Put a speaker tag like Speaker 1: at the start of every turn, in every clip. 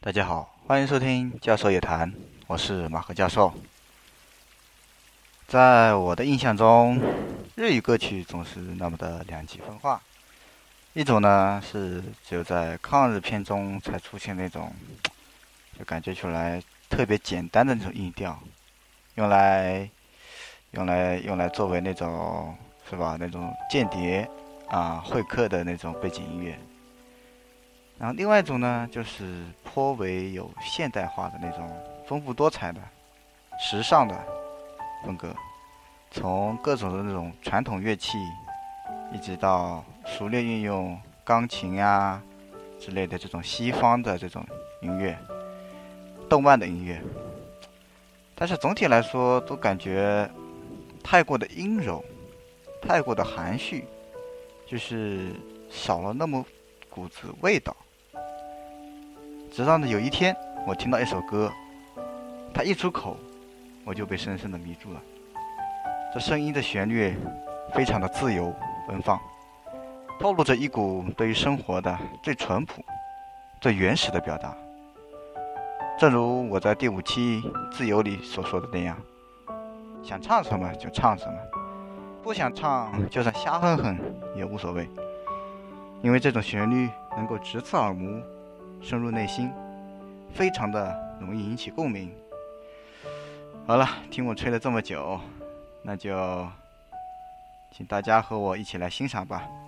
Speaker 1: 大家好，欢迎收听教授夜谈，我是马赫教授。在我的印象中，日语歌曲总是那么的两极分化，一种呢是只有在抗日片中才出现那种，就感觉出来特别简单的那种音调，用来用来用来作为那种是吧那种间谍啊会客的那种背景音乐。然后另外一种呢，就是颇为有现代化的那种丰富多彩的、时尚的风格，从各种的那种传统乐器，一直到熟练运用钢琴呀之类的这种西方的这种音乐、动漫的音乐，但是总体来说都感觉太过的阴柔，太过的含蓄，就是少了那么股子味道。直到呢有一天，我听到一首歌，它一出口，我就被深深的迷住了。这声音的旋律非常的自由奔放，透露着一股对于生活的最淳朴、最原始的表达。正如我在第五期自由里所说的那样，想唱什么就唱什么，不想唱就算瞎哼哼也无所谓，因为这种旋律能够直刺耳目。深入内心，非常的容易引起共鸣。好了，听我吹了这么久，那就请大家和我一起来欣赏吧。
Speaker 2: 「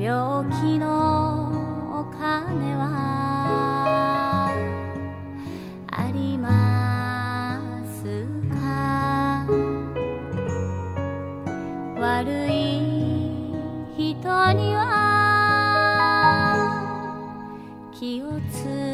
Speaker 2: 病気のお金はありますか？悪い人には気をつけ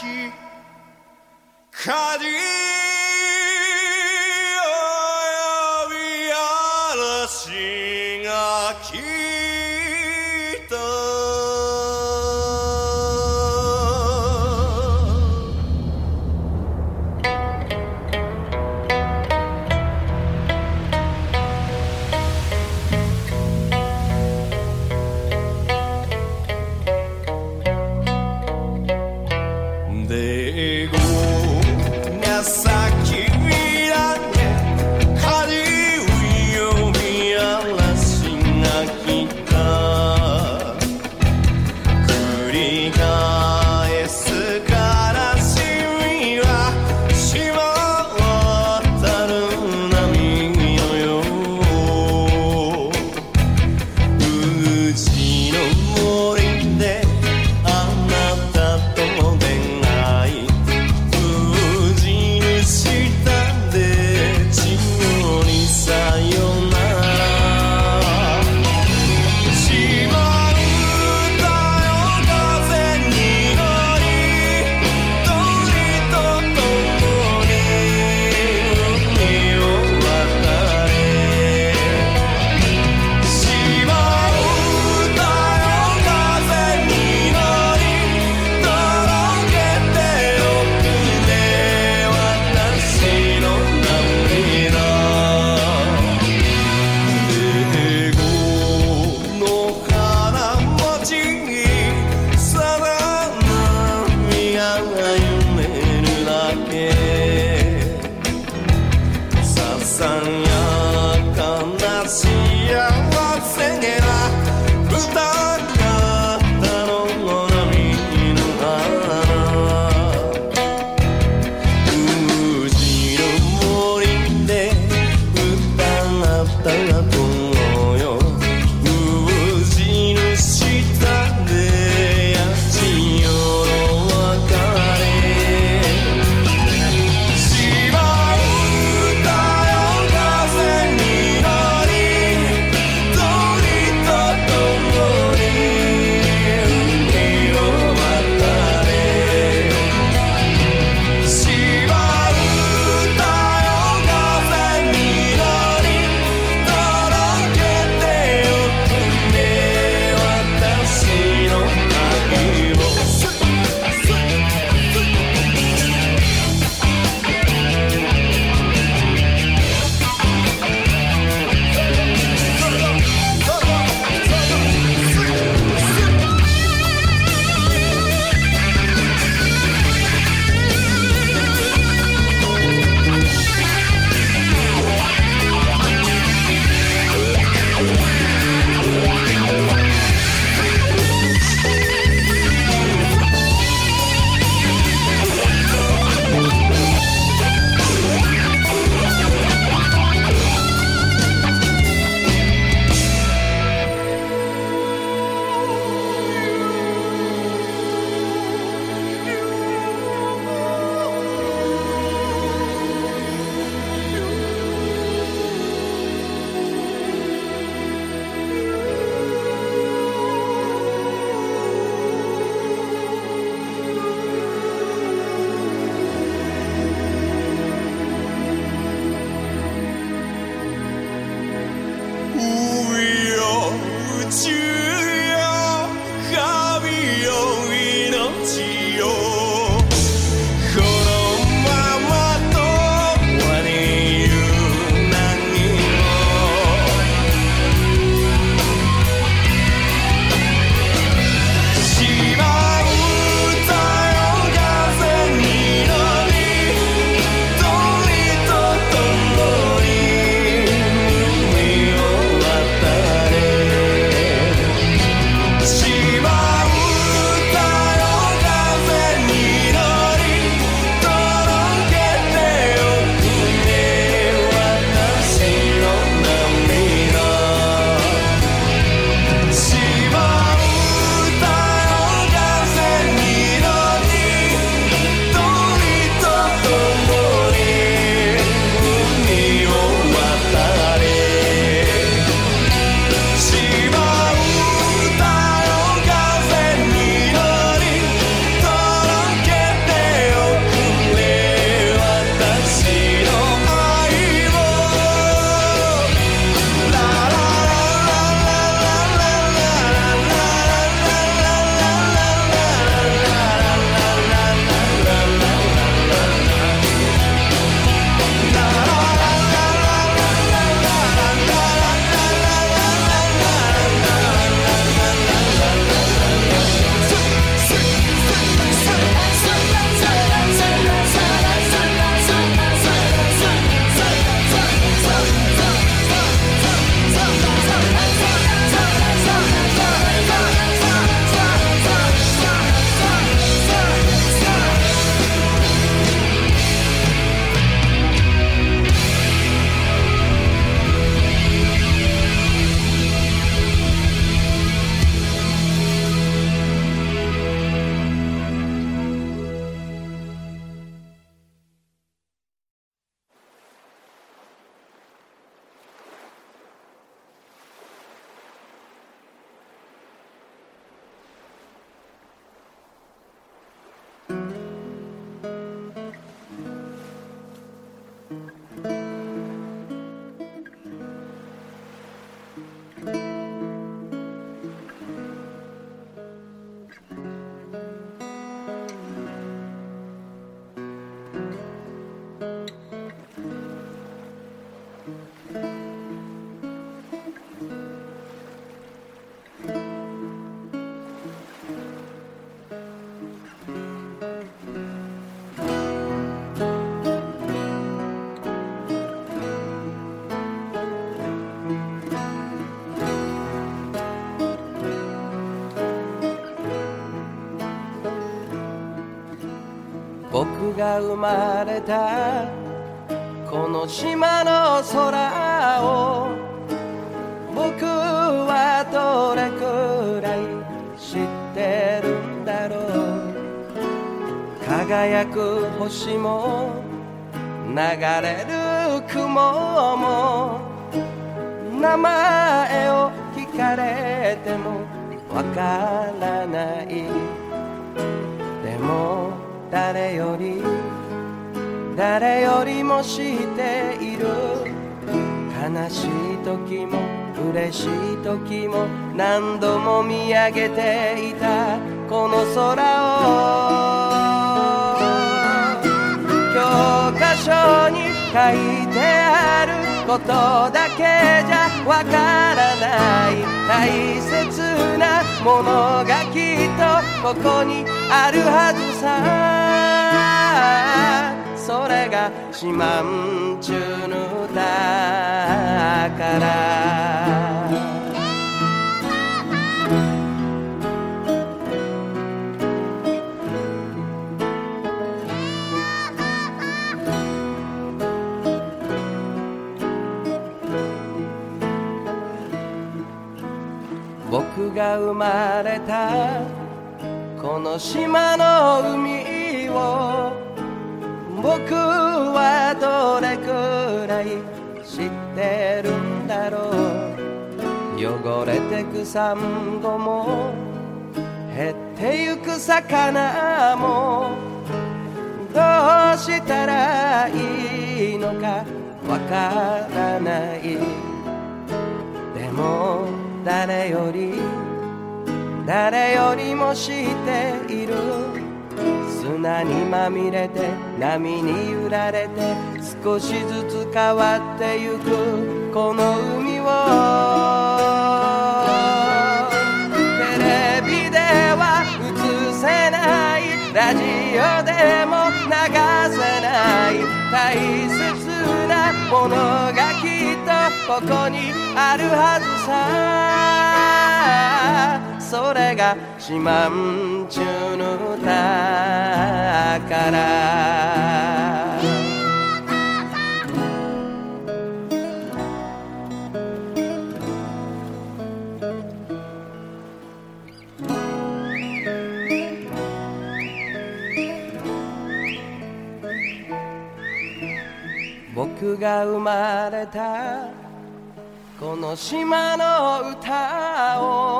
Speaker 3: 鍵を
Speaker 4: 呼び
Speaker 3: 荒らし。輝く星も流れる雲も名前を聞かれてもわからない。でも誰より誰よりも知っている。悲しい時も嬉しい時も何度も見上げていたこの空を。に書いてあることだけじゃわからない大切なものがきっとここにあるはずさ。それが四万十の宝。僕が生まれた。この島の海を僕はどれくらい知ってるんだろう。汚れてくサンゴも減ってゆく魚もどうしたらいいのかわからない。でも誰より誰よりも知っている。砂にまみれて波に揺られて少しずつ変わってゆくこの海を。テレビでは映せないラジオでも流せない大切なものがきっとここにあるはずさ。それが四万十の宝。僕が生まれたこの島の歌を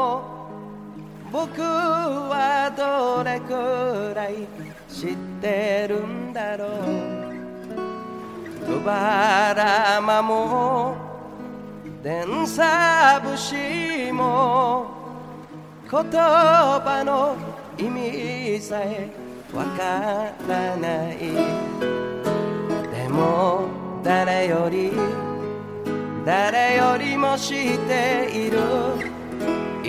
Speaker 3: 僕はどれくらい知ってるんだろう。くばらまも電車節も言葉の意味さえわからない。でも誰より誰よりも知っている。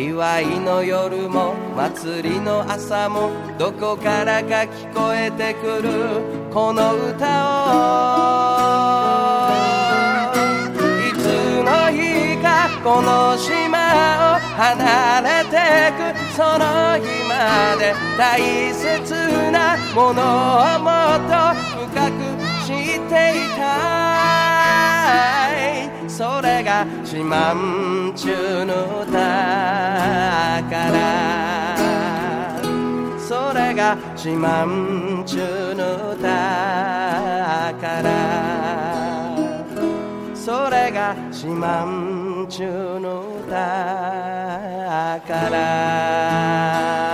Speaker 3: 祝いの夜も祭りの朝もどこからか聞こえてくるこの歌を。いつの日かこの島を離れてくその日まで大切なものをもっと深く知っていたい。それが自慢中の歌からそれが自慢中の歌からそれが自慢中の歌から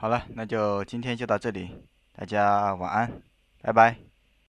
Speaker 1: 好了，那就今天就到这里，
Speaker 5: 大家晚安，拜拜。